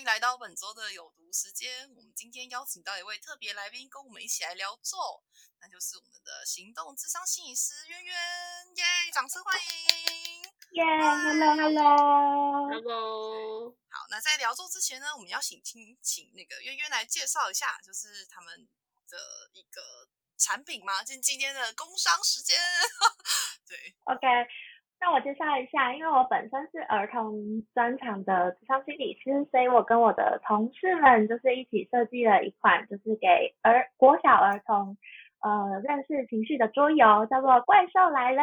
欢迎来到本周的有毒时间。我们今天邀请到一位特别来宾，跟我们一起来聊咒，那就是我们的行动智商心理师渊渊，耶！掌声欢迎，耶！Hello，Hello，Hello。好，那在聊咒之前呢，我们要请请请那个渊渊来介绍一下，就是他们的一个产品嘛，就今天的工商时间。对，OK。那我介绍一下，因为我本身是儿童专场的智商心理师，所以我跟我的同事们就是一起设计了一款，就是给儿国小儿童呃认识情绪的桌游，叫做《怪兽来了》。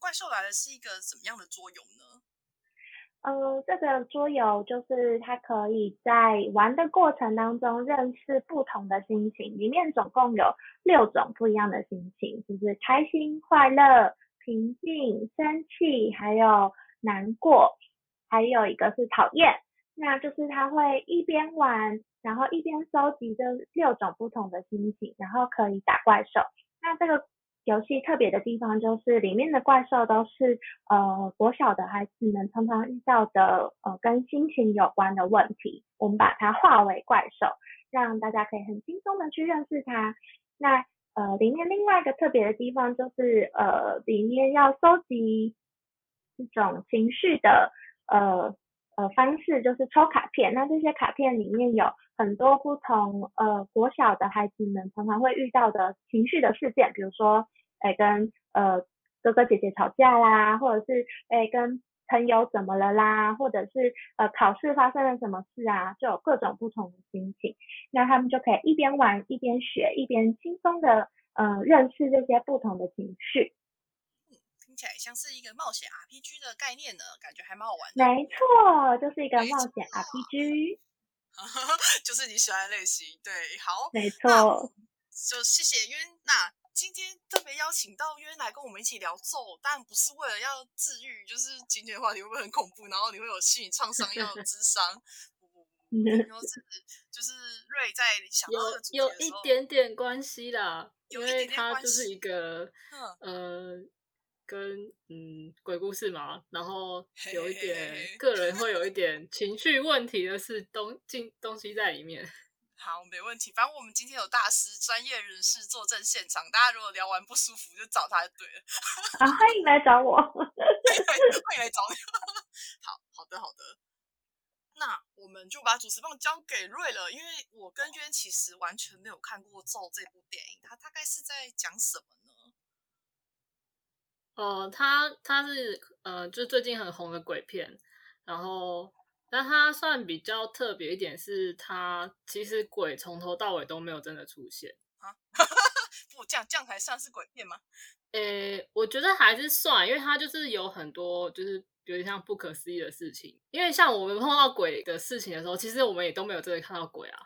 怪兽来了是一个怎么样的桌游呢？嗯，这个桌游就是它可以在玩的过程当中认识不同的心情，里面总共有六种不一样的心情，就是开心、快乐。平静、生气，还有难过，还有一个是讨厌。那就是他会一边玩，然后一边收集这六种不同的心情，然后可以打怪兽。那这个游戏特别的地方就是里面的怪兽都是呃国小的孩子们常常遇到的呃跟心情有关的问题，我们把它化为怪兽，让大家可以很轻松的去认识它。那呃，里面另外一个特别的地方就是，呃，里面要收集这种情绪的呃呃方式，就是抽卡片。那这些卡片里面有很多不同呃国小的孩子们常常会遇到的情绪的事件，比如说，哎，跟呃哥哥姐姐吵架啦，或者是哎跟。朋友怎么了啦？或者是呃考试发生了什么事啊？就有各种不同的心情，那他们就可以一边玩一边学，一边轻松的呃认识这些不同的情绪。嗯，听起来像是一个冒险 RPG 的概念呢，感觉还蛮好玩。没错，就是一个冒险 RPG，就是你喜欢的类型。对，好，没错。就谢谢因为那。今天特别邀请到约来跟我们一起聊咒，但不是为了要治愈，就是今天的话题会不会很恐怖？然后你会有心理创伤要 智商？不不不，就是 就是瑞在想有有一点点关系啦，因为他就是一个呃跟嗯鬼故事嘛，然后有一点个人会有一点情绪问题的是东进东西在里面。好，没问题。反正我们今天有大师、专业人士坐镇现场，大家如果聊完不舒服，就找他就对了。啊，欢迎来找我，欢迎来找你。好好的，好的。那我们就把主持棒交给瑞了，因为我跟渊其实完全没有看过《咒》这部电影，它大概是在讲什么呢？哦，它它是呃，就最近很红的鬼片，然后。但它算比较特别一点，是它其实鬼从头到尾都没有真的出现啊！不，这样这样才算是鬼片吗？诶，我觉得还是算，因为它就是有很多就是有点像不可思议的事情。因为像我们碰到鬼的事情的时候，其实我们也都没有真的看到鬼啊。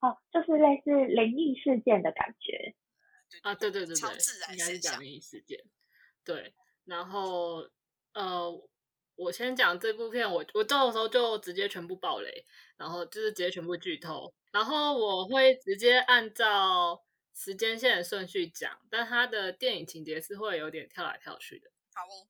哦，就是类似灵异事件的感觉啊！对对对对，超自然应该是讲灵异事件。对，然后呃。我先讲这部片，我我到时候就直接全部爆雷，然后就是直接全部剧透，然后我会直接按照时间线的顺序讲，但它的电影情节是会有点跳来跳去的。好哦，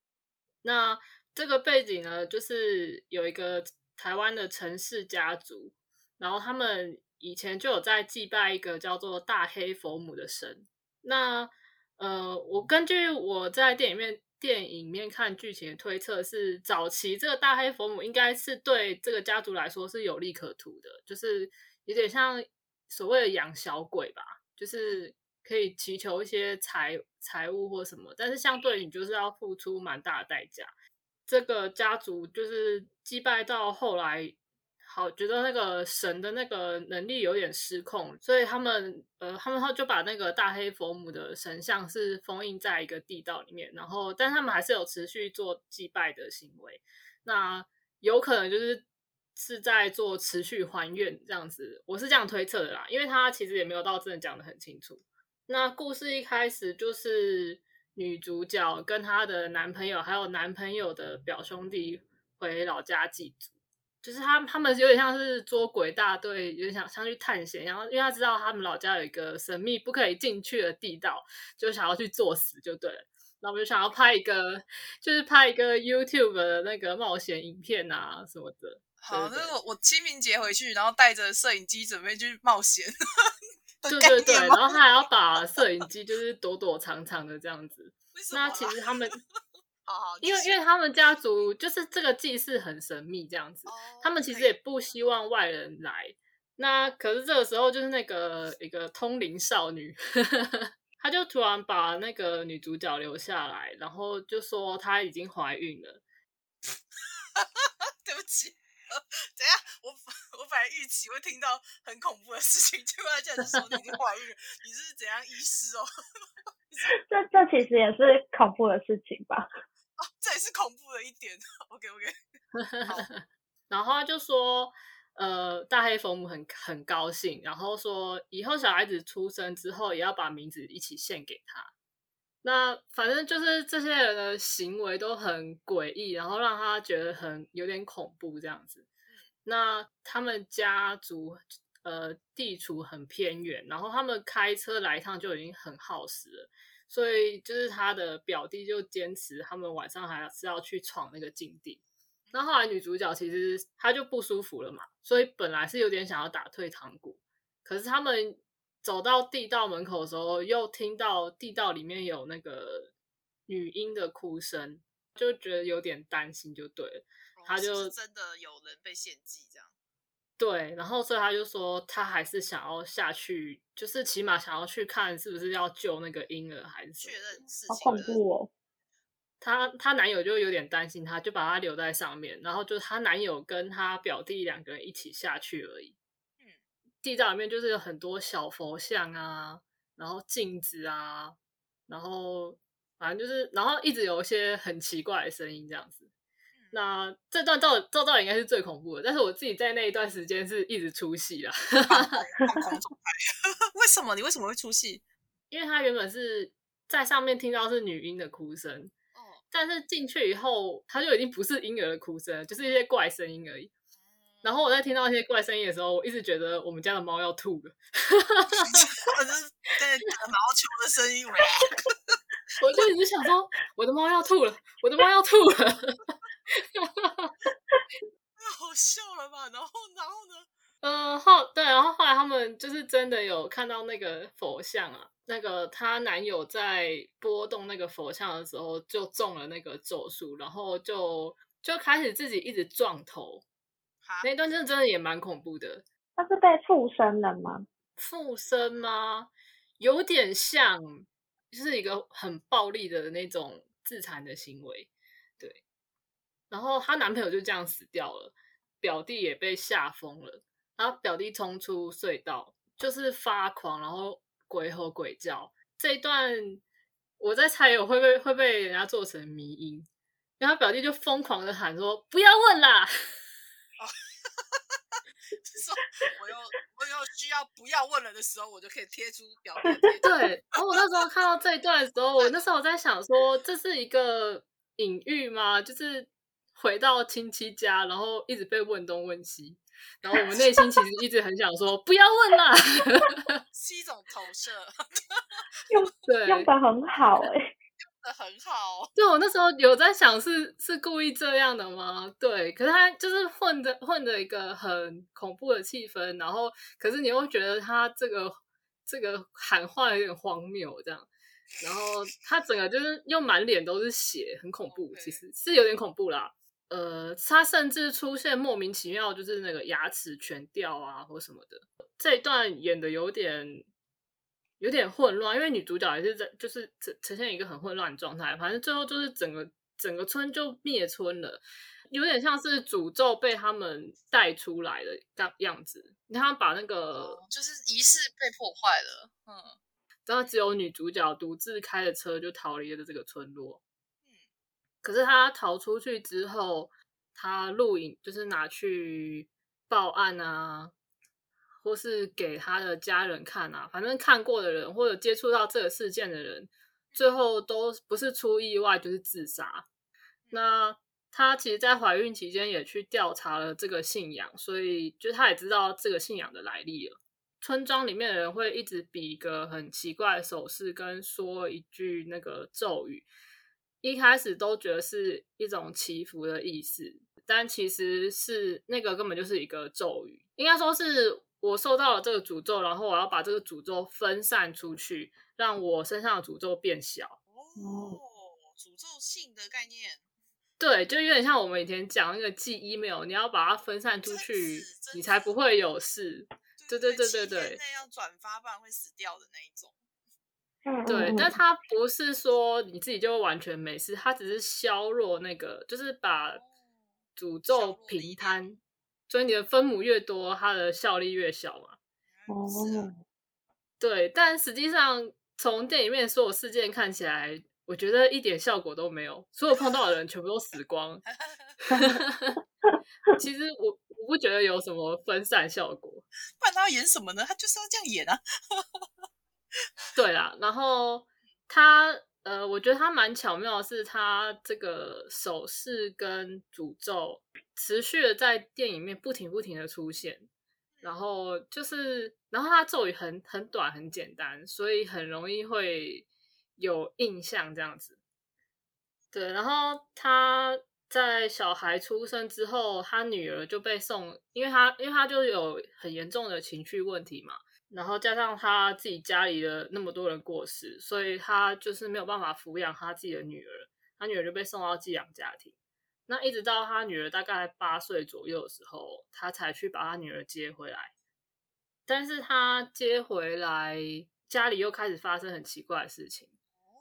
那这个背景呢，就是有一个台湾的城市家族，然后他们以前就有在祭拜一个叫做大黑佛母的神。那呃，我根据我在电影院。电影面看剧情的推测是，早期这个大黑佛母应该是对这个家族来说是有利可图的，就是有点像所谓的养小鬼吧，就是可以祈求一些财财物或什么，但是相对你就是要付出蛮大的代价。这个家族就是击败到后来。好，觉得那个神的那个能力有点失控，所以他们呃，他们他就把那个大黑佛母的神像是封印在一个地道里面，然后，但他们还是有持续做祭拜的行为。那有可能就是是在做持续还愿这样子，我是这样推测的啦，因为他其实也没有到真的讲的很清楚。那故事一开始就是女主角跟她的男朋友还有男朋友的表兄弟回老家祭祖。就是他，他们有点像是捉鬼大队，有点想上去探险，然后因为他知道他们老家有一个神秘不可以进去的地道，就想要去作死就对了。然后我们就想要拍一个，就是拍一个 YouTube 的那个冒险影片啊什么的。好，那我我清明节回去，然后带着摄影机准备去冒险。的对对对，然后他还要把摄影机就是躲躲藏藏的这样子。那其实他们，好好，因为因为他们家族就是这个祭祀很神秘这样子，哦他们其实也不希望外人来。那可是这个时候，就是那个一个通灵少女，她就突然把那个女主角留下来，然后就说她已经怀孕了。对不起，呃 等下，我我本来预期会听到很恐怖的事情，结果他竟然说你已经怀孕了，你是怎样医师哦？这这其实也是恐怖的事情吧？这也是恐怖的一点。OK OK，然后他就说，呃，大黑佛母很很高兴，然后说以后小孩子出生之后也要把名字一起献给他。那反正就是这些人的行为都很诡异，然后让他觉得很有点恐怖这样子。那他们家族呃地处很偏远，然后他们开车来一趟就已经很耗时了，所以就是他的表弟就坚持他们晚上还是要去闯那个禁地。那后来女主角其实她就不舒服了嘛，所以本来是有点想要打退堂鼓，可是他们走到地道门口的时候，又听到地道里面有那个女婴的哭声，就觉得有点担心，就对了。他就是真的有人被献祭。对，然后所以他就说他还是想要下去，就是起码想要去看是不是要救那个婴儿还是确。认事好情好恐怖哦！她她男友就有点担心她，就把她留在上面，然后就她男友跟她表弟两个人一起下去而已。嗯，地道里面就是有很多小佛像啊，然后镜子啊，然后反正就是，然后一直有一些很奇怪的声音这样子。那这段照照照应该是最恐怖的，但是我自己在那一段时间是一直出戏啦，放空放空状态。为什么你为什么会出戏？因为他原本是在上面听到是女婴的哭声，哦，但是进去以后，他就已经不是婴儿的哭声，就是一些怪声音而已。然后我在听到一些怪声音的时候，我一直觉得我们家的猫要吐了，我就是在打毛球的声音。我就一直想说我的猫要吐了，我的猫要吐了。太好笑了吧？然后然后呢？嗯，后对，然后后来他们就是真的有看到那个佛像啊，那个她男友在拨动那个佛像的时候，就中了那个咒术，然后就就开始自己一直撞头，哈，那段真的真的也蛮恐怖的。他是被附身了吗？附身吗？有点像，就是一个很暴力的那种自残的行为，对。然后她男朋友就这样死掉了，表弟也被吓疯了。然后表弟冲出隧道，就是发狂，然后鬼吼鬼叫。这一段我在猜我会被会会被人家做成迷音，然后表弟就疯狂的喊说：“不要问啦！” 是说我有我有需要不要问了的时候，我就可以贴出表弟。对，然后我那时候看到这一段的时候，我那时候我在想说，这是一个隐喻吗？就是回到亲戚家，然后一直被问东问西，然后我们内 心其实一直很想说不要问啦。是一种投射，用对，用的很好哎、的很好。对我那时候有在想是是故意这样的吗？对，可是他就是混着混着一个很恐怖的气氛，然后可是你又觉得他这个这个喊话有点荒谬这样，然后他整个就是又满脸都是血，很恐怖其实是有点恐怖啦。呃，他甚至出现莫名其妙，就是那个牙齿全掉啊，或什么的。这一段演的有点有点混乱，因为女主角也是在就是呈呈现一个很混乱的状态。反正最后就是整个整个村就灭村了，有点像是诅咒被他们带出来的样样子。你看，把那个哦就是仪式被破坏了。嗯，然后只有女主角独自开着车就逃离了这个村落。可是他逃出去之后，他录影就是拿去报案啊，或是给他的家人看啊，反正看过的人或者接触到这个事件的人，最后都不是出意外就是自杀。那他其实，在怀孕期间也去调查了这个信仰，所以就他也知道这个信仰的来历了。村庄里面的人会一直比一个很奇怪的手势，跟说一句那个咒语。一开始都觉得是一种祈福的意思，但其实是那个根本就是一个咒语，应该说是我受到了这个诅咒，然后我要把这个诅咒分散出去，让我身上的诅咒变小。哦，诅咒性的概念。对，就有点像我们以前讲那个寄 email，你要把它分散出去，你才不会有事。对对对对对，那要转发，不然会死掉的那一种。对，但它不是说你自己就完全没事，它只是削弱那个，就是把诅咒平摊，所以你的分母越多，它的效力越小嘛。哦，对，但实际上从电影里面所有事件看起来，我觉得一点效果都没有，所有碰到的人全部都死光。其实我我不觉得有什么分散效果，不然他要演什么呢？他就是要这样演啊。对啦，然后他呃，我觉得他蛮巧妙的是，他这个手势跟诅咒持续的在电影面不停不停的出现，然后就是，然后他咒语很很短很简单，所以很容易会有印象这样子。对，然后他在小孩出生之后，他女儿就被送，因为他因为他就有很严重的情绪问题嘛。然后加上他自己家里的那么多人过世，所以他就是没有办法抚养他自己的女儿，他女儿就被送到寄养家庭。那一直到他女儿大概八岁左右的时候，他才去把他女儿接回来。但是他接回来，家里又开始发生很奇怪的事情，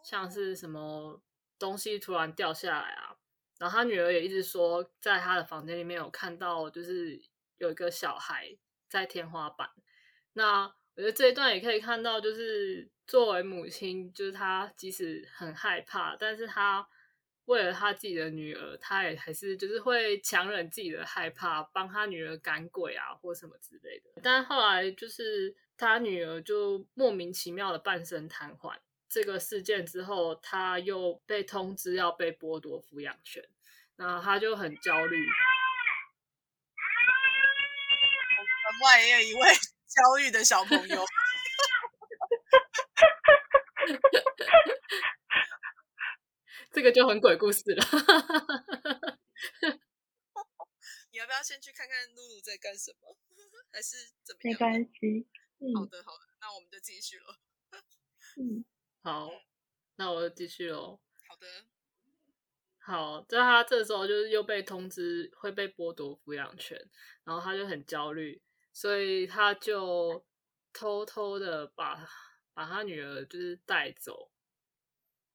像是什么东西突然掉下来啊。然后他女儿也一直说，在他的房间里面有看到，就是有一个小孩在天花板。那我觉得这一段也可以看到，就是作为母亲，就是她即使很害怕，但是她为了她自己的女儿，她也还是就是会强忍自己的害怕，帮她女儿赶鬼啊，或什么之类的。但后来就是她女儿就莫名其妙的半身瘫痪，这个事件之后，她又被通知要被剥夺抚养权，那她就很焦虑。门外也有一位。焦虑的小朋友，这个就很鬼故事了。你要不要先去看看露露在干什么，还是怎么样？没关系。好的，好的，那我们就继续了。嗯，好，那我就继续喽。好的，好，在他这时候就是又被通知会被剥夺抚养权，然后他就很焦虑。所以他就偷偷的把把他女儿就是带走，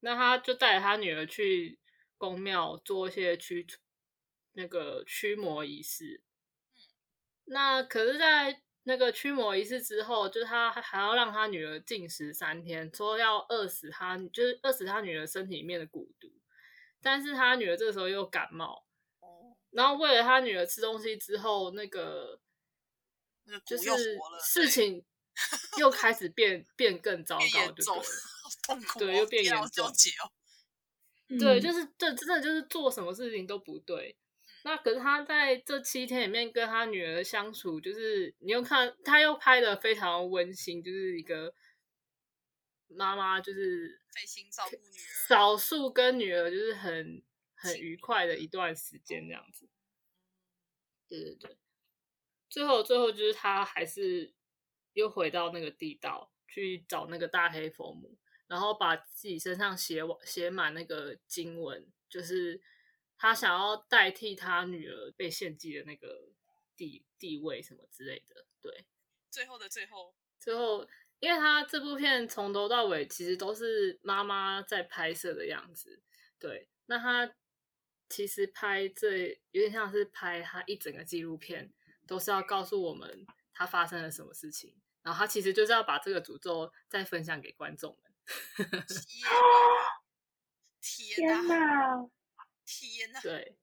那他就带着他女儿去宫庙做一些驱那个驱魔仪式。那可是，在那个驱魔仪式之后，就是他还要让他女儿禁食三天，说要饿死他，就是饿死他女儿身体里面的蛊毒。但是他女儿这个时候又感冒，然后为了他女儿吃东西之后那个。就是事情 又开始变变更糟糕，对，对，又变严重。对，就是这真的就是做什么事情都不对。那可是他在这七天里面跟他女儿相处，就是你又看他又拍的非常温馨，就是一个妈妈就是费心照顾女儿，少数跟女儿就是很很愉快的一段时间这样子。对对对。最后，最后就是他还是又回到那个地道去找那个大黑佛母，然后把自己身上写写满那个经文，就是他想要代替他女儿被献祭的那个地地位什么之类的。对，最后的最后，最后，因为他这部片从头到尾其实都是妈妈在拍摄的样子。对，那他其实拍这有点像是拍他一整个纪录片。都是要告诉我们他发生了什么事情，然后他其实就是要把这个诅咒再分享给观众们。天哪！天哪！对。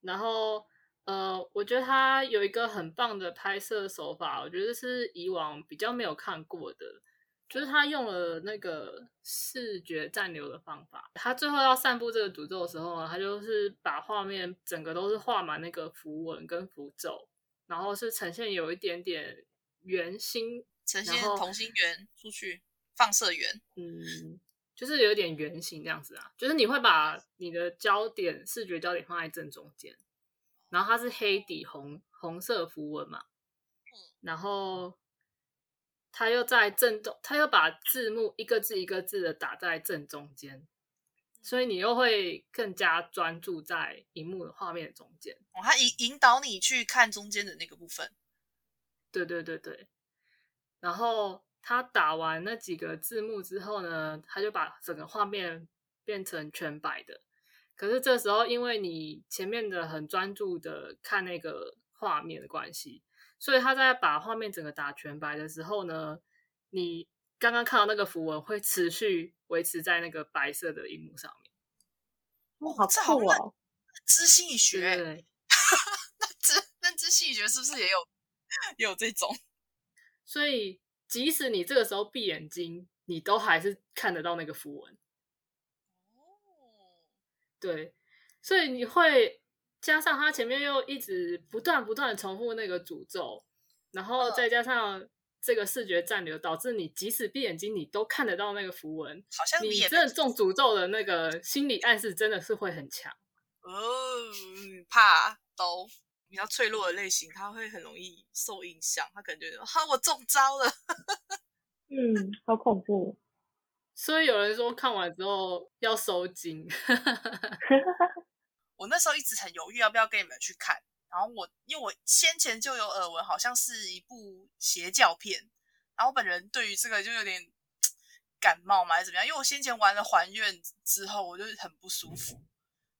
然后，呃，我觉得他有一个很棒的拍摄手法，我觉得是以往比较没有看过的，就是他用了那个视觉暂留的方法。他最后要散布这个诅咒的时候呢，他就是把画面整个都是画满那个符文跟符咒。然后是呈现有一点点圆心，呈现同心圆出去放射圆，嗯，就是有点圆形这样子啊，就是你会把你的焦点视觉焦点放在正中间，然后它是黑底红红色符文嘛，然后他又在正中，他又把字幕一个字一个字的打在正中间，所以你又会更加专注在荧幕的画面中间。哦，他引引导你去看中间的那个部分。对对对对，然后他打完那几个字幕之后呢，他就把整个画面变成全白的。可是这时候，因为你前面的很专注的看那个画面的关系，所以他在把画面整个打全白的时候呢，你刚刚看到那个符文会持续维持在那个白色的荧幕上面。哇，好酷哦！知心理学，那知认知心理学是不是也有也有这种？所以即使你这个时候闭眼睛，你都还是看得到那个符文。哦，对，所以你会加上他前面又一直不断不断的重复那个诅咒，然后嗯再加上这个视觉暂留，导致你即使闭眼睛，你都看得到那个符文。好像你也真的中诅咒的那个心理暗示真的是会很强。哦，怕都比较脆弱的类型，他会很容易受影响，他可能觉得哈我中招了。嗯，好恐怖。所以有人说看完之后要收精。我那时候一直很犹豫要不要跟你们去看，然后我因为我先前就有耳闻，好像是一部邪教片，然后我本人对于这个就有点 感冒嘛，还是怎么样？因为我先前玩了还愿之后，我就很不舒服，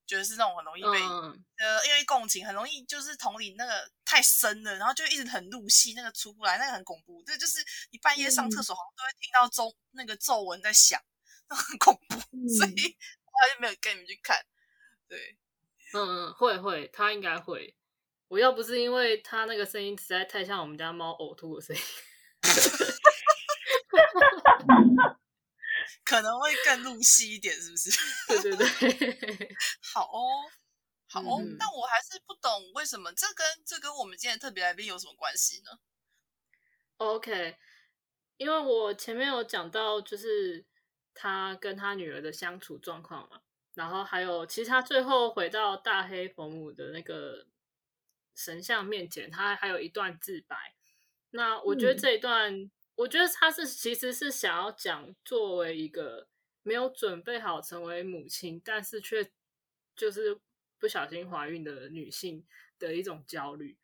觉得是那种很容易被、嗯，呃，因为共情很容易就是同理那个太深了，然后就一直很入戏，那个出不来，那个很恐怖。这就是你半夜上厕所好像都会听到咒那个咒文在响，那很恐怖，所以嗯，后来就没有跟你们去看。对，嗯嗯，会会，他应该会。我要不是因为他那个声音实在太像我们家猫呕吐的声音，可能会更入戏一点，是不是？对 对对，好哦，好哦，嗯但我还是不懂为什么这跟这跟我们今天特别来宾有什么关系呢？OK，因为我前面有讲到，就是他跟他女儿的相处状况嘛，然后还有，其实他最后回到大黑佛母的那个神像面前，他还有一段自白。那我觉得嗯这一段，我觉得他是其实是想要讲，作为一个没有准备好成为母亲，但是却就是不小心怀孕的女性的一种焦虑。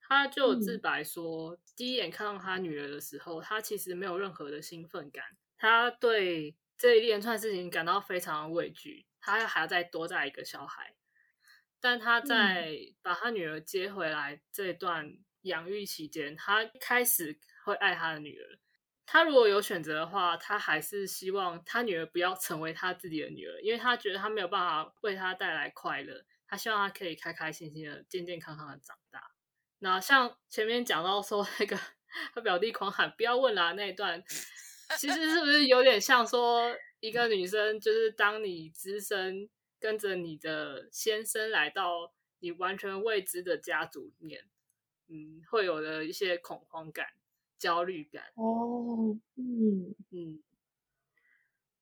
他就有自嗯白说，第一眼看到他女儿的时候，他其实没有任何的兴奋感，他对这一连串事情感到非常的畏惧，他还要再多带一个小孩。但他在把他女儿接回来这段养育期间，他开始会爱他的女儿。他如果有选择的话，他还是希望他女儿不要成为他自己的女儿，因为他觉得他没有办法为他带来快乐。他希望他可以开开心心的、健健康康的长大。那像前面讲到说那个 他表弟狂喊“不要问啦”那一段，其实是不是有点像说一个女生，就是当你只身跟着你的先生来到你完全未知的家族里面，嗯，会有的一些恐慌感、焦虑感，哦，嗯，嗯。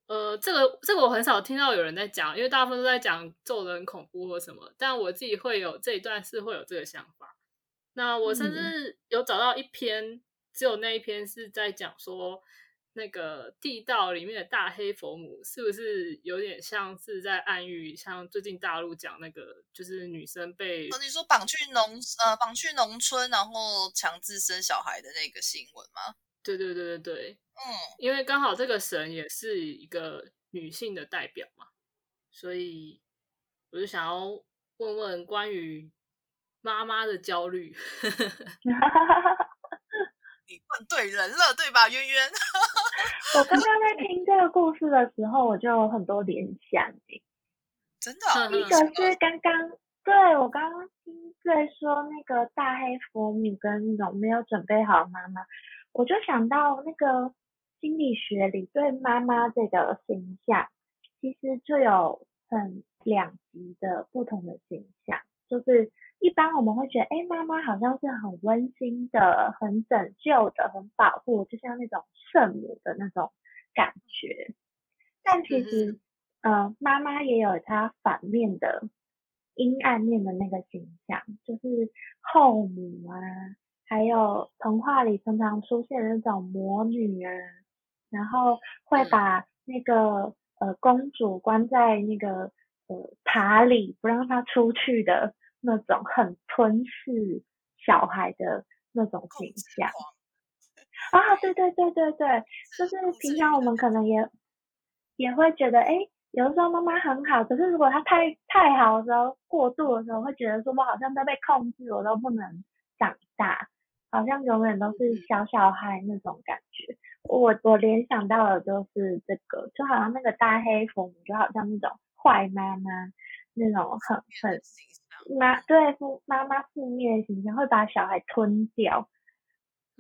呃，这个这个我很少听到有人在讲，因为大部分都在讲咒人恐怖或什么，但我自己会有这一段是会有这个想法。那我甚嗯至有找到一篇，只有那一篇是在讲说，那个地道里面的大黑佛母是不是有点像是在暗喻，像最近大陆讲那个，就是女生被哦，你说绑去农呃绑去农村，然后强制生小孩的那个新闻吗？对对对对对，嗯，因为刚好这个神也是一个女性的代表嘛，所以我就想要问问关于妈妈的焦虑。你问对人了，对吧，渊渊？我刚刚在听这个故事的时候，我就有很多联想诶。真的一个是刚刚对我刚刚听在说那个大黑佛母跟那种没有准备好的妈妈，我就想到那个心理学里对妈妈这个形象，其实就有很两极的不同的形象，就是一般我们会觉得，哎，妈妈好像是很温馨的、很拯救的、很保护，就像那种圣母的那种感觉。但其实，呃，妈妈也有她反面的阴暗面的那个形象，就是后母啊，还有童话里常常出现的那种魔女啊，然后会把那个呃公主关在那个呃塔里不让她出去的那种很吞噬小孩的那种形象。啊，对对对对对，就是平常我们可能也也会觉得，哎，有的时候妈妈很好，可是如果她太太好的时候，过度的时候，会觉得说我好像都被控制，我都不能长大，好像永远都是小小孩那种感觉。我我联想到的就是这个，就好像那个大黑父母，就好像那种坏妈妈，那种很很妈对负妈妈负面形象，会把小孩吞掉。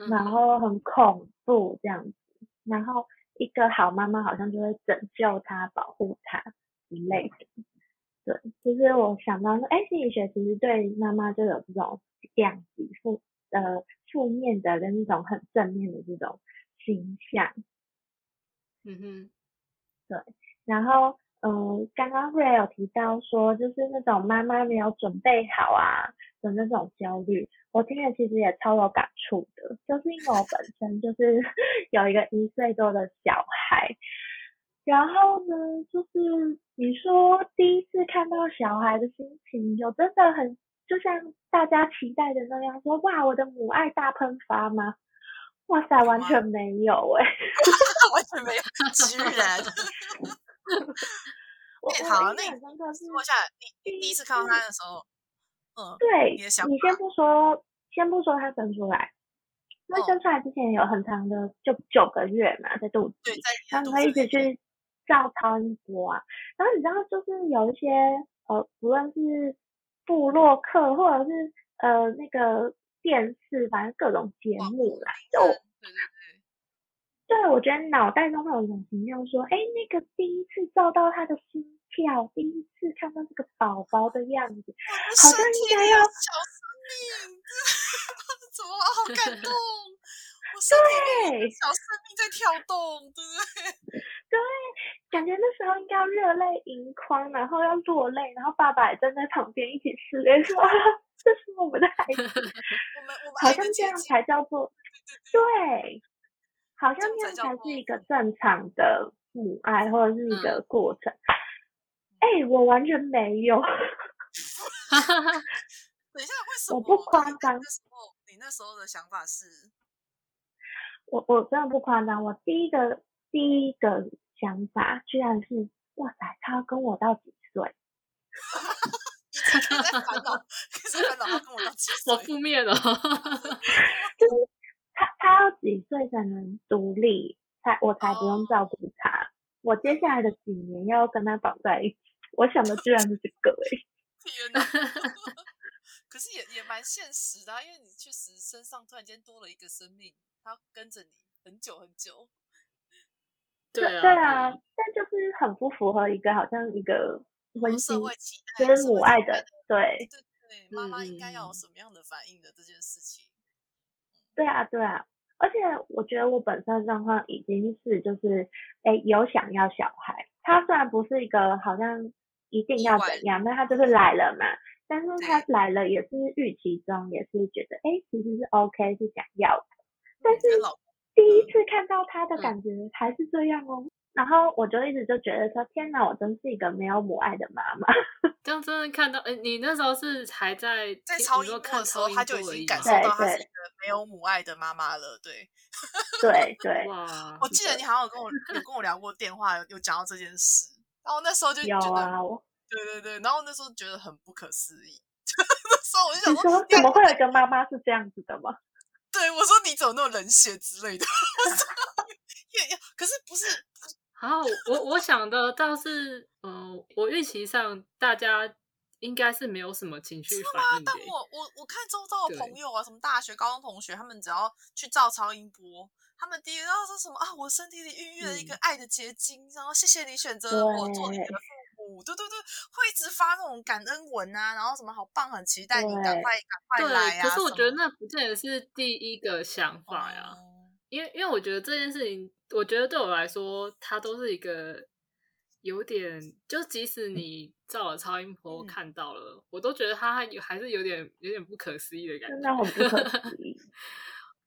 然后很恐怖这样子，然后一个好妈妈好像就会拯救他、保护他之类的。对，其实我想到说，哎，心理学其实对妈妈就有这种两极负呃负面的跟那种很正面的这种形象。嗯哼，对，然后嗯，刚刚瑞有提到说，就是那种妈妈没有准备好啊的那种焦虑。我听了其实也超有感触的，就是因为我本身就是 有一个一岁多的小孩，然后呢，就是你说第一次看到小孩的心情，有真的很就像大家期待的那样，说哇，我的母爱大喷发吗？哇塞，完全没有哎，完全没有，居然。我好，那真的是说一下，你第一次看到他的时候。对，你先不说，先不说他生出来，因为生出来之前有很长的就九个月嘛，在肚子，然后他一直去照超音波啊，然后你知道就是有一些呃，不论是布洛克或者是呃那个电视，反正各种节目啦，就对，我觉得脑袋中会有一种形象说，哎，那个第一次照到他的心。跳第一次看到这个宝宝的样子，好像应该要小生命，怎么好感动？我对，小生命在跳动，对不对？对，感觉那时候应该要热泪盈眶，然后要落泪，然后爸爸也站在旁边一起失泪，说 这是我们的孩子，我们我们好像这样才叫做对，好像这样才是一个正常的母爱或者是一个过程。哎，我完全没有。等一下，为什么？我不夸张。那时候，你那时候的想法是？我我真的不夸张。我第一个第一个想法，居然是哇塞，他要跟我到几岁？哈哈哈烦恼，开始烦恼他跟我到几 岁？我负面了。就是他他要几岁才能独立？才我才不用照顾他。我接下来的几年要跟他绑在一起。我想的居然是这个哎！天哪！可是也也蛮现实的，因为你确实身上突然间多了一个生命，他跟着你很久很久。对啊，对啊，但就是很不符合一个好像一个温馨、就是母爱的，对对对，妈妈应该要有什么样的反应的这件事情。对啊，对啊，而且我觉得我本身状况已经是就是哎有想要小孩，他虽然不是一个好像。一定要怎样？那他就是来了嘛。但是他来了也是预期中，也是觉得哎，其实是 OK，是想要的。但是第一次看到他的感觉还是这样哦。然后我就一直就觉得说，天哪，我真是一个没有母爱的妈妈。这样真的看到，哎，你那时候是还在在超音波的时候，他就已经感受到他是一个没有母爱的妈妈了。对，对 对。哇！我记得你好像有跟我有跟我聊过电话，有讲到这件事。然后那时候就觉得，对对对，然后那时候觉得很不可思议。那时候我就想说，怎么会有一个妈妈是这样子的吗？对，我说你怎么那么冷血之类的。也可是不是？好，我我想的倒是，嗯，我预期上大家应该是没有什么情绪反应但我我我看周遭的朋友啊，什么大学、高中同学，他们只要去照超音波。他们第一个要说什么啊？我身体里孕育了一个爱的结晶，然后谢谢你选择我做你的父母，对对对，会一直发那种感恩文啊，然后什么好棒，很期待你赶快赶快来啊。可是我觉得那不见得是第一个想法呀，因为因为我觉得这件事情，我觉得对我来说，它都是一个有点，就即使你照了超音波嗯看到了，我都觉得它有还是有点有点不可思议的感觉。真的很不可思议。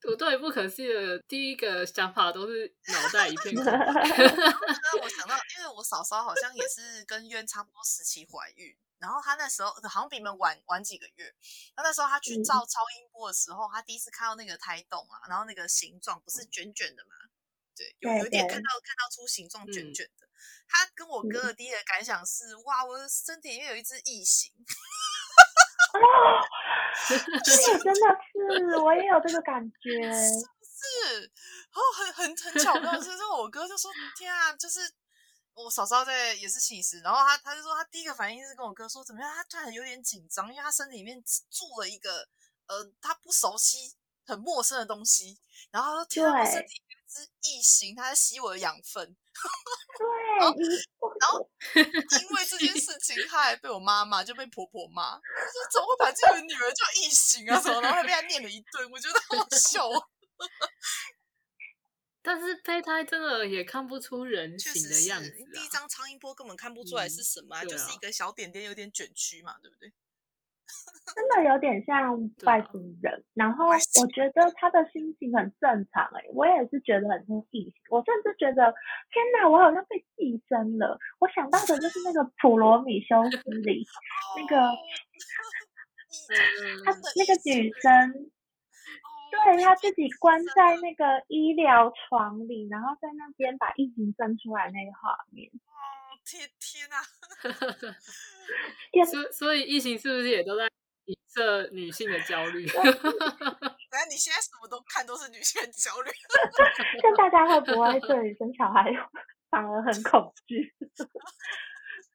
我对不可思议的第一个想法都是脑袋一片空 白。让 我想到，因为我嫂嫂好像也是跟渊差不多时期怀孕，然后她那时候好像比你们晚晚几个月。那那时候她去嗯照超音波的时候，她第一次看到那个胎动啊，然后那个形状不是卷卷的吗？对，有有一点看到看到出形状卷嗯。卷的。他跟我哥嗯。的第一个感想是，哇，我的身体里面有一只异形。哦，这个真的是，我也有这个感觉。是，然后很很很巧妙，就是我哥就说：“天啊，就是我嫂嫂在也是心理师，然后他他就说他第一个反应是跟我哥说怎么样，他突然有点紧张，因为他身体里面住了一个呃他不熟悉、很陌生的东西，然后他说天啊，我身体有一只异形，它在吸我的养分，对，你然后因为这件事情，他还被我妈骂，就被婆婆骂，说 怎么会把自己的女儿叫异形啊什么，然后还被他念了一顿，我觉得好好笑哦。”但是胚胎真的也看不出人形的样子啊。第一张超音波根本看不出来是什么、啊，嗯啊就是一个小点点，有点卷曲嘛，对不对？真的有点像外星人，然后我觉得他的心情很正常哎、我也是觉得很像异形，我甚至觉得天哪，我好像被寄生了。我想到的就是那个《普罗米修斯》里那个哦 嗯她真的那个女生，对她自己关在那个医疗床里，然后在那边把异形生出来那个画面，哦，天天啊！天所所以疫情是不是也都在影射女性的焦虑？反正你现在什么都看都是女性的焦虑，但大家会不会对于生小孩反而很恐惧？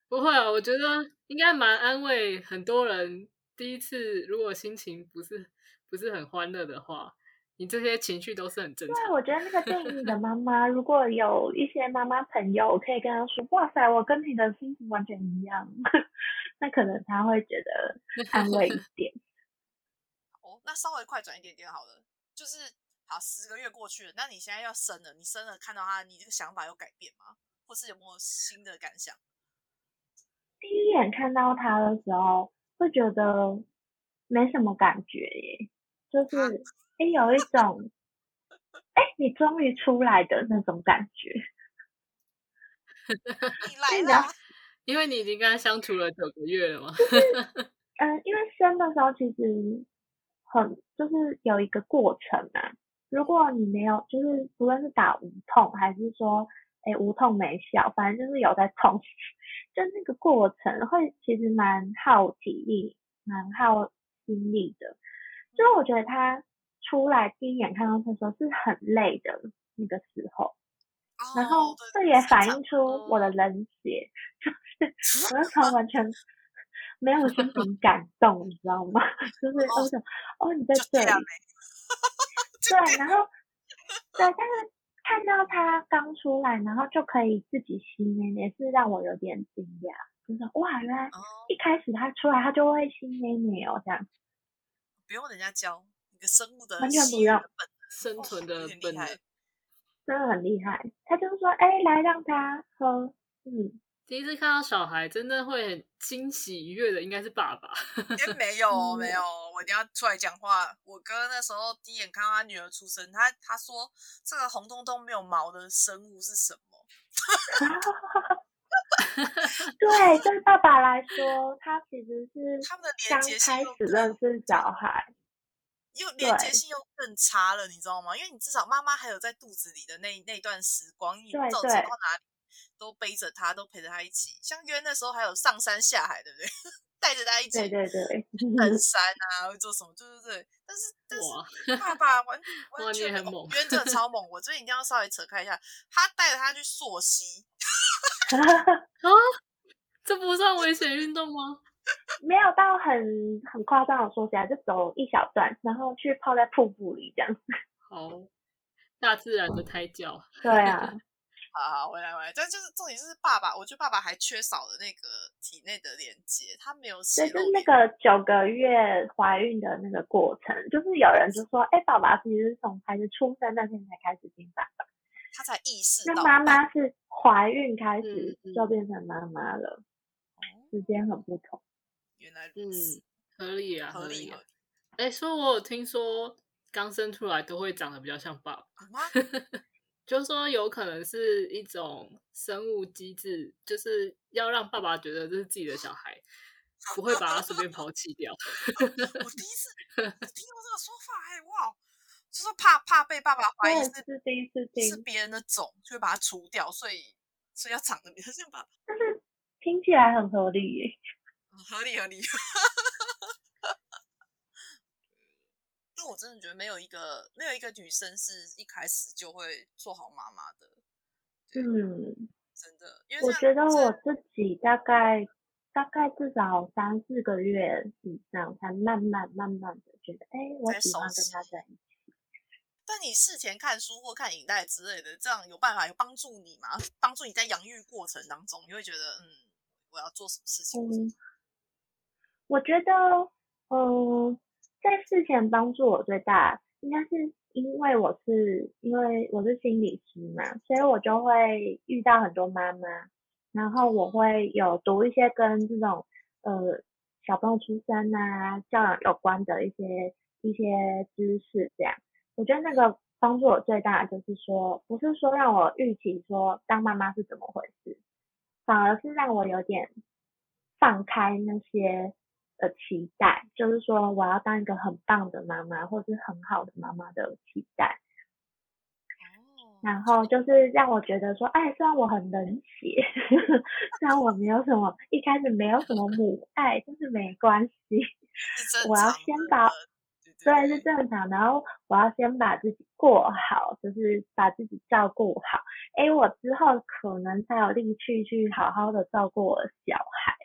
不会啊，我觉得应该蛮安慰很多人。第一次如果心情不是不是很欢乐的话，你这些情绪都是很正常对，常。我觉得那个电影里的妈妈，如 果有一些妈妈朋友可以跟她说：“哇塞，我跟你的心情完全一样。”那可能她会觉得 安慰一点。哦，那稍微快转一点点好了，就是好十个月过去了，那你现在要生了，你生了看到他，你这个想法有改变吗？或是有没有新的感想？第一眼看到他的时候，会觉得没什么感觉耶，就是啊哎、有一种哎、你终于出来的那种感觉。因为你已经跟他相处了九个月了嘛。嗯，因为生的时候其实很就是有一个过程啊。如果你没有，就是不论是打无痛还是说，哎，无痛没效，反正就是有在痛，就那个过程会其实蛮耗体力，蛮耗心力的。就是我觉得他出来第一眼看到他说是很累的那个时候，然后哦这也反映出出我的冷血，就是 我那时候完全没有心情感动，你知道吗？就是哦我想，哦，你在这里，对，然后。对，但是看到他刚出来，然后就可以自己吸烟，也，是让我有点惊讶，就是哇，原来哦，一开始他出来他就会吸奶奶哦，这样。不用人家教，你的生物的完全不吸引用生存的本能。真的很厉害。他就是说，哎，来让他喝，嗯，第一次看到小孩，真的会很惊喜愉悦的，应该是爸爸。哎，没 有嗯没有，我一定要出来讲话。我哥那时候第一眼看到他女儿出生，他他说这个红彤彤没有毛的生物是什么？对，对爸爸来说，他其实是他们的连刚接开始认识小孩，又连接性又更差了，你知道吗？因为你至少妈妈还有在肚子里的那那段时光，你走走到哪里都背着他，都陪着他一起。像约那时候还有上山下海，对不对？带着他一起对对对，登 山啊，会做什么？对对对。但是但是，爸爸完 哇完全很猛渊真的超猛，我这边一定要稍微扯开一下，他带着他去溯溪，这不算危险运动吗？没有到很很夸张的说起来，就走一小段，然后去泡在瀑布里这样。好，大自然的胎教。对啊，好好回来回来。但就是重点就是爸爸，我觉得爸爸还缺少了那个体内的连接，他没有对，就是那个九个月怀孕的那个过程，就是有人就说，哎，爸爸其实是从孩子出生那天才开始听爸爸，他才意识那到。妈妈是怀孕开始就变成妈妈了，哦时间很不同。原来如此，嗯，合理啊，合理理啊。合理。哎，所以我有听说刚生出来都会长得比较像爸爸？就是说有可能是一种生物机制，就是要让爸爸觉得这是自己的小孩，不会把他随便抛弃掉。我第一次 我听到这个说法，哎哇，就是怕怕被爸爸怀疑是是第一次听，是别人的种，就会把它除掉，所以所以要长得比较像爸爸，但是听起来很合理耶。嗯合理合理。但 我真的觉得没有一个没有一个女生是一开始就会做好妈妈的，嗯，真的，因为我像觉得我自己大概大概至少三四个月以上，才慢慢慢慢的觉得，哎，我喜欢跟他在一起。但你事前看书或看影带之类的，这样有办法有帮助你吗？帮助你在养育过程当中，你会觉得嗯，我要做什么事情？嗯，我觉得，嗯，在事前帮助我最大，应该是因为我是因为我是心理师嘛，所以我就会遇到很多妈妈，然后我会有读一些跟这种呃小朋友出生啊、教养有关的一些一些知识，这样，我觉得那个帮助我最大就是说，不是说让我预期说当妈妈是怎么回事，反而是让我有点放开那些的期待，就是说我要当一个很棒的妈妈，或是很好的妈妈的期待。哦，然后就是让我觉得说，哎，虽然我很冷血，虽然我没有什么一开始没有什么母爱，但是没关系，我要先把对对是正常，然后我要先把自己过好，就是把自己照顾好，哎，我之后可能才有力气去好好的照顾我的小孩。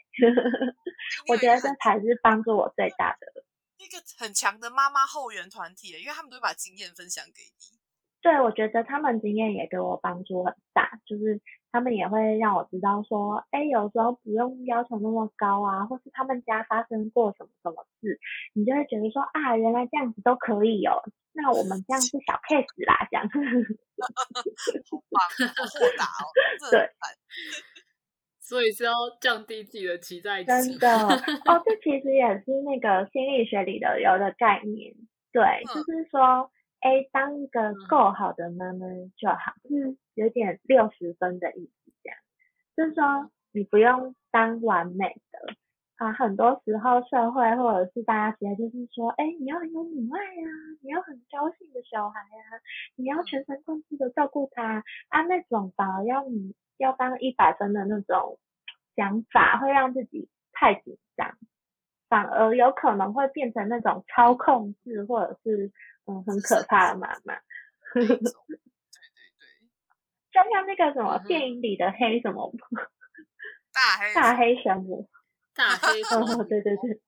我觉得这才是帮助我最大的。一个很强的妈妈后援团体，因为他们都会把经验分享给你。对，我觉得他们经验也给我帮助很大，就是他们也会让我知道说，哎，有时候不用要求那么高啊，或是他们家发生过什么什么事，你就会觉得说啊，原来这样子都可以哦，那我们这样是小 case 啦，这样。好棒，好豁达哦，对所以是要降低自己的期待值。真的哦，这其实也是那个心理学里的有的概念，对，就是说，哎，当一个够好的妈妈就好，嗯有点六十分的意思，这样，就是说你不用当完美的啊，很多时候社会或者是大家觉得就是说，哎，你要很有母爱呀、你要很高兴的小孩呀、你要全神贯注的照顾他啊，那种反而要你要当一百分的那种想法，会让自己太紧张，反而有可能会变成那种超控制或者是嗯很可怕的妈妈，那种对对对，就像那个什么电影里的黑什么大黑大黑？神母，大黑头哦，对对对，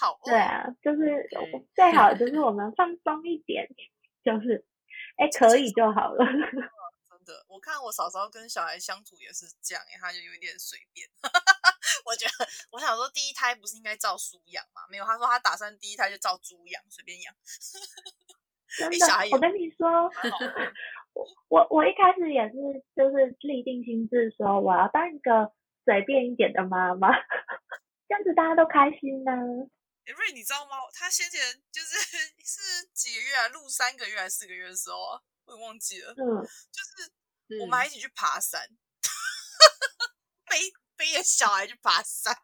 好哦，对啊，就是最好就是我们放松一点，就是哎可以就好了。真的，我看我嫂嫂跟小孩相处也是这样，他就有点随便。我觉得，我想说，第一胎不是应该照书养吗？没有，他说他打算第一胎就照猪养，随便养。真的，我跟你说，我我我一开始也是就是立定心智说我要当一个随便一点的妈妈，这样子大家都开心呢、诶瑞，你知道吗？他先前就是 是几个月啊，录三个月还是四个月的时候啊，我也忘记了。嗯，就是嗯我们还一起去爬山，背背着小孩去爬山。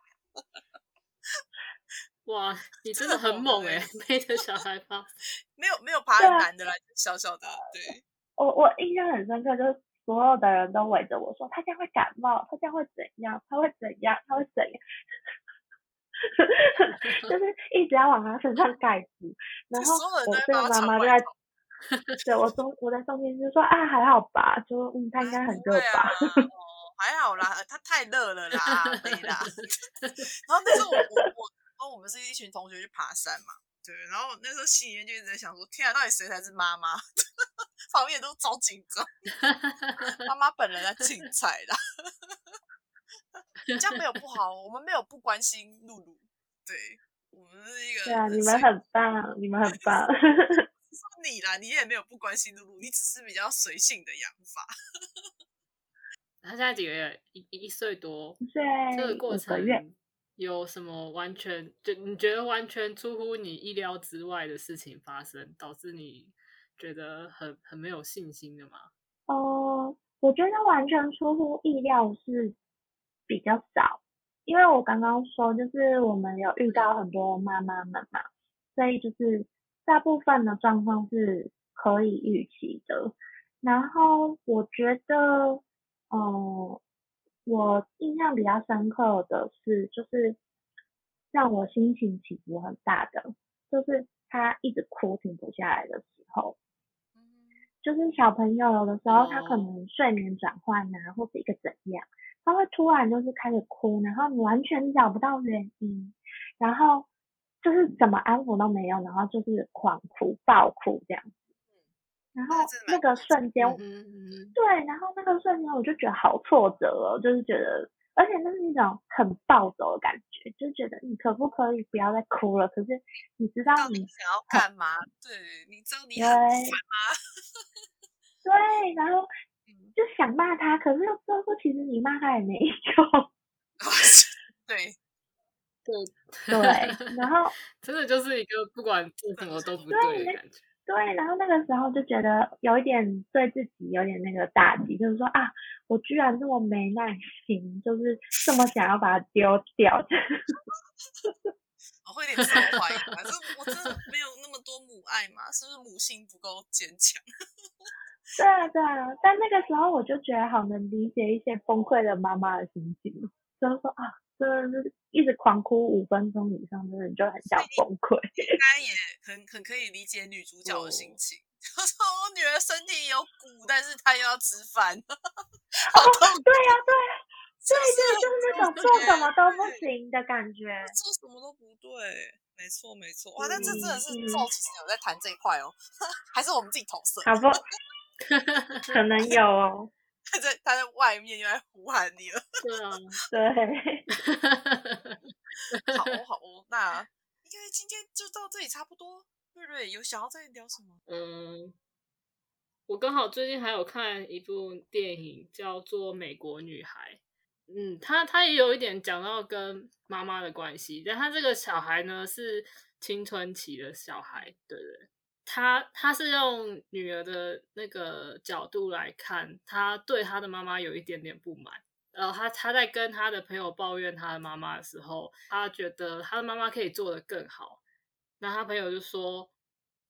哇，你真的很猛哎、欸背着小孩爬。没有没有爬很难的啦，就是小小的。对，我我印象很深刻，就是所有的人都围着我说他这样会感冒，他这样会怎样，他会怎样，他会怎样。就是一直要往他身上盖子，然后我这个妈妈就在对我中我在中间就说啊还好吧，就嗯他应该很热吧，还好啦，他太热了啦，对啦。然后那时候我我我，然后我们是一群同学去爬山嘛，对，然后那时候心里面就一直在想说，天啊，到底谁才是妈妈？旁边都超紧张，妈妈本人在竞赛啦。这样没有 不好，我们没有不关心露露，对我们是一个对啊，你们很棒，你们很棒，你啦，你也没有不关心露露，你只是比较随性的养法。他现在几个月？一一岁多。一岁这个过程。有什么完全就你觉得完全出乎你意料之外的事情发生，导致你觉得很很没有信心的吗？哦，我觉得完全出乎意料是比较少，因为我刚刚说就是我们有遇到很多妈妈们嘛，所以就是大部分的状况是可以预期的。然后我觉得，哦。我印象比较深刻的是，就是让我心情起伏很大的，就是他一直哭停不下来的时候，就是小朋友有的时候他可能睡眠转换啊，或者一个怎样，他会突然就是开始哭，然后你完全找不到原因，然后就是怎么安抚都没有，然后就是狂哭、暴哭这样。然后那个瞬间，对，然后那个瞬间我就觉得好挫折哦，就是觉得，而且那是一种很暴走的感觉，就觉得你可不可以不要再哭了？可是你知道你想要干嘛？对，你知道你很烦吗？对，然后就想骂他，可是又说说其实你骂他也没用。对，对对，然后 真的就是一个不管做什么都不对的感觉。对，然后那个时候就觉得有一点对自己有点那个打击，就是说啊，我居然这么没耐心，就是这么想要把它丢掉。我 会有点自怀疑，反正我真的没有那么多母爱嘛，是不是母性不够坚强？对啊，对啊，但那个时候我就觉得好能理解一些崩溃的妈妈的心情，就是说啊。真的是一直狂哭五分钟以上，真的就很想崩溃。应该也很很可以理解女主角的心情。她说：“我女儿身体有骨，但是她又要吃饭。”好痛！对呀，对，对对，就是那 种做什么都不行的感觉，做什么都不对。没错，没错。哇，那这真的是做，其实有在谈这一块哦，还是我们自己投射？好不？可能有哦。他在他在外面又在呼喊你了。对啊，对。好哦，好哦，那应该今天就到这里差不多。瑞瑞有想要再聊什么？嗯，我刚好最近还有看一部电影叫做《美国女孩》。嗯，他他也有一点讲到跟妈妈的关系，但他这个小孩呢是青春期的小孩，对对。他他是用女儿的那个角度来看，他对他的妈妈有一点点不满。然后他他在跟他的朋友抱怨他的妈妈的时候，他觉得他的妈妈可以做得更好。那他朋友就说：“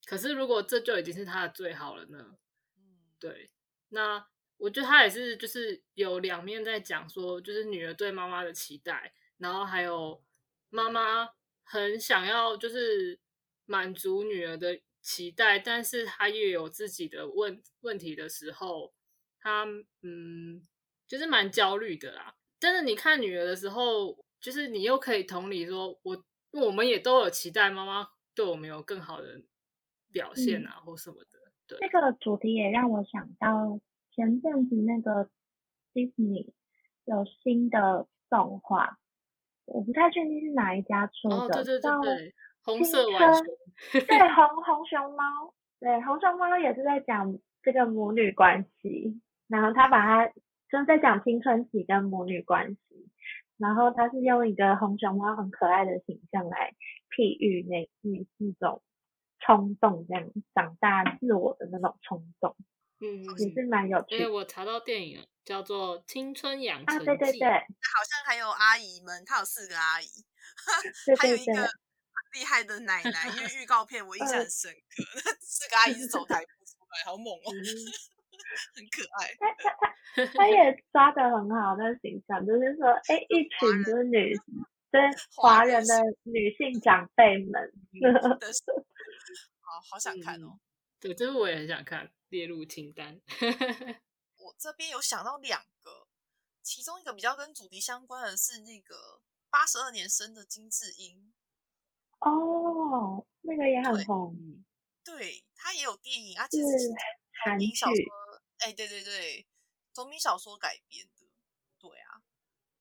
可是如果这就已经是他的最好了呢？”嗯，对。那我觉得他也是，就是有两面在讲说，就是女儿对妈妈的期待，然后还有妈妈很想要就是满足女儿的。期待，但是他又有自己的问问题的时候，他嗯，就是蛮焦虑的啦。但是你看女儿的时候，就是你又可以同理说，我我们也都有期待妈妈对我们有更好的表现啊，或什么的。对，这个主题也让我想到前阵子那个 Disney 有新的动画，我不太确定是哪一家出的，叫。红色对红红熊猫，对红熊猫也是在讲这个母女关系，然后他把它就是在讲青春期跟母女关系，然后他是用一个红熊猫很可爱的形象来譬喻那那那种冲动，这样长大自我的那种冲动，嗯，也是蛮有趣。因为我查到电影叫做《青春养成记》，对对对，好像还有阿姨们，他有四个阿姨，还有一个。厉害的奶奶，因为 预告片我印象很深刻，那 四个阿姨是走台步出来，好猛哦，很可爱。他他他他也抓的很好，那个形象就是说，哎，一群就是女，对华人的女性长辈们，好好想看哦。对，这个我也很想看，列入清单。我这边有想到两个，其中一个比较跟主题相关的是那个八十二年生的金智英。哦，那个也很红，对他也有电影啊，其实是同名小说，哎，对对对，同名小说改编的，对啊，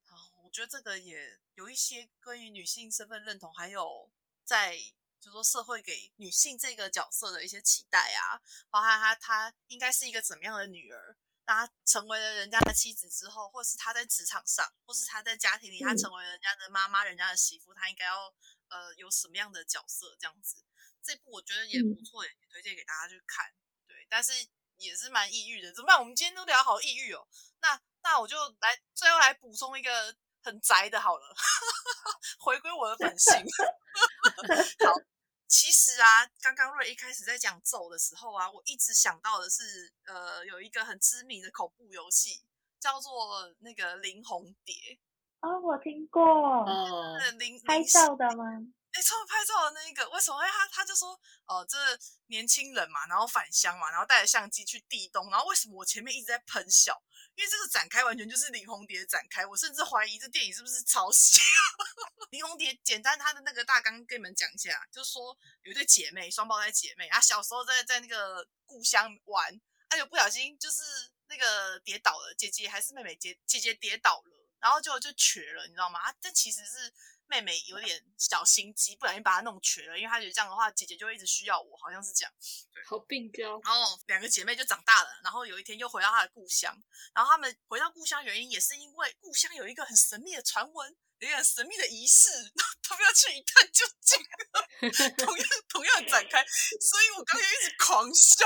然后我觉得这个也有一些关于女性身份认同，还有在就说社会给女性这个角色的一些期待啊，包含她她应该是一个怎么样的女儿。她成为了人家的妻子之后，或是她在职场上，或是她在家庭里，她成为人家的妈妈、人家的媳妇，她应该要呃有什么样的角色？这样子，这部我觉得也不错，也推荐给大家去看。对，但是也是蛮抑郁的。怎么办？我们今天都聊好抑郁哦。那那我就来最后来补充一个很宅的，好了，回归我的本性。好。其实啊，刚刚瑞一开始在讲咒的时候啊，我一直想到的是，呃，有一个很知名的恐怖游戏叫做那个灵红蝶。哦，我听过。哦。灵拍照的吗？哎，超拍照的那个，为什么？他他就说，哦，这年轻人嘛，然后返乡嘛，然后带着相机去地洞，然后为什么我前面一直在喷笑？因为这个展开完全就是林红蝶展开，我甚至怀疑这电影是不是抄袭。林红蝶简单，她的那个大纲跟你们讲一下，就是说有一对姐妹，双胞胎姐妹，啊，小时候在在那个故乡玩，哎呦不小心就是那个跌倒了，姐姐还是妹妹姐姐姐跌倒了，然后就就瘸了，你知道吗？这其实是。妹妹有点小心机，不小心把她弄瘸了，因为她觉得这样的话，姐姐就会一直需要我，好像是这样。对，好病娇。然后两个姐妹就长大了，然后有一天又回到她的故乡。然后他们回到故乡原因也是因为故乡有一个很神秘的传闻，有一个很神秘的仪式，他们要去一探究竟。同样 同样展开，所以我刚刚一直狂笑，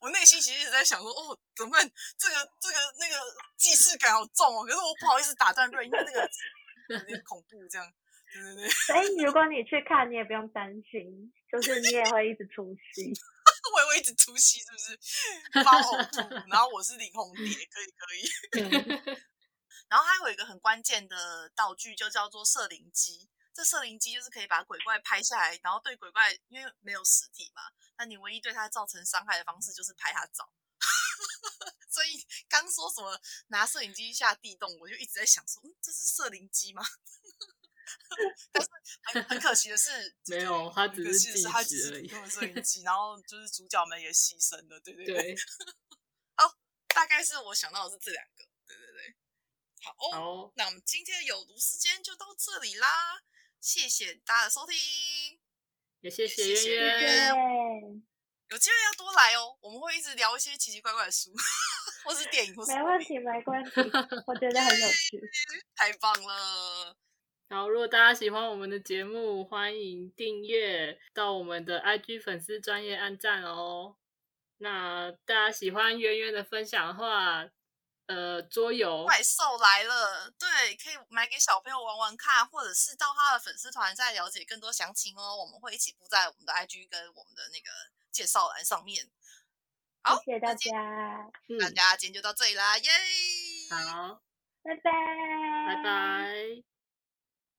我内心其实一直在想说，哦，怎么办？这个这个那个既视感好重哦，可是我不好意思打断瑞，因为那个 有点恐怖这样。对对对，所以 如果你去看，你也不用担心，就是你也会一直出戏，我也会一直出戏，是不是？发呕吐，然后我是林红蝶，可以可以。然后还有一个很关键的道具，就叫做摄灵机。这摄灵机就是可以把鬼怪拍下来，然后对鬼怪，因为没有实体嘛，那你唯一对它造成伤害的方式就是拍它照。所以刚说什么拿摄影机下地洞，我就一直在想说，嗯，这是摄灵机吗？但是很很可惜的是，没有，他只是是他只是用了摄影 机，然后就是主角们也牺牲了，对对对。好，大概是我想到的是这两个，对对对。好哦，那我们今天的有毒时间就到这里啦，谢谢大家的收听，也谢谢渊渊。有机会要多来哦，我们会一直聊一些奇奇怪怪的书，或是电影，或是没问题，没关系，我觉得很有趣，太棒了。然后，如果大家喜欢我们的节目，欢迎订阅到我们的 IG 粉丝专业按赞哦。那大家喜欢圆圆的分享的话，呃，桌游怪兽来了，对，可以买给小朋友玩玩看，或者是到他的粉丝团再了解更多详情哦。我们会一起布在我们的 IG 跟我们的那个介绍栏上面。好，谢谢大家，大家今天就到这里啦，耶！好，拜拜，拜拜。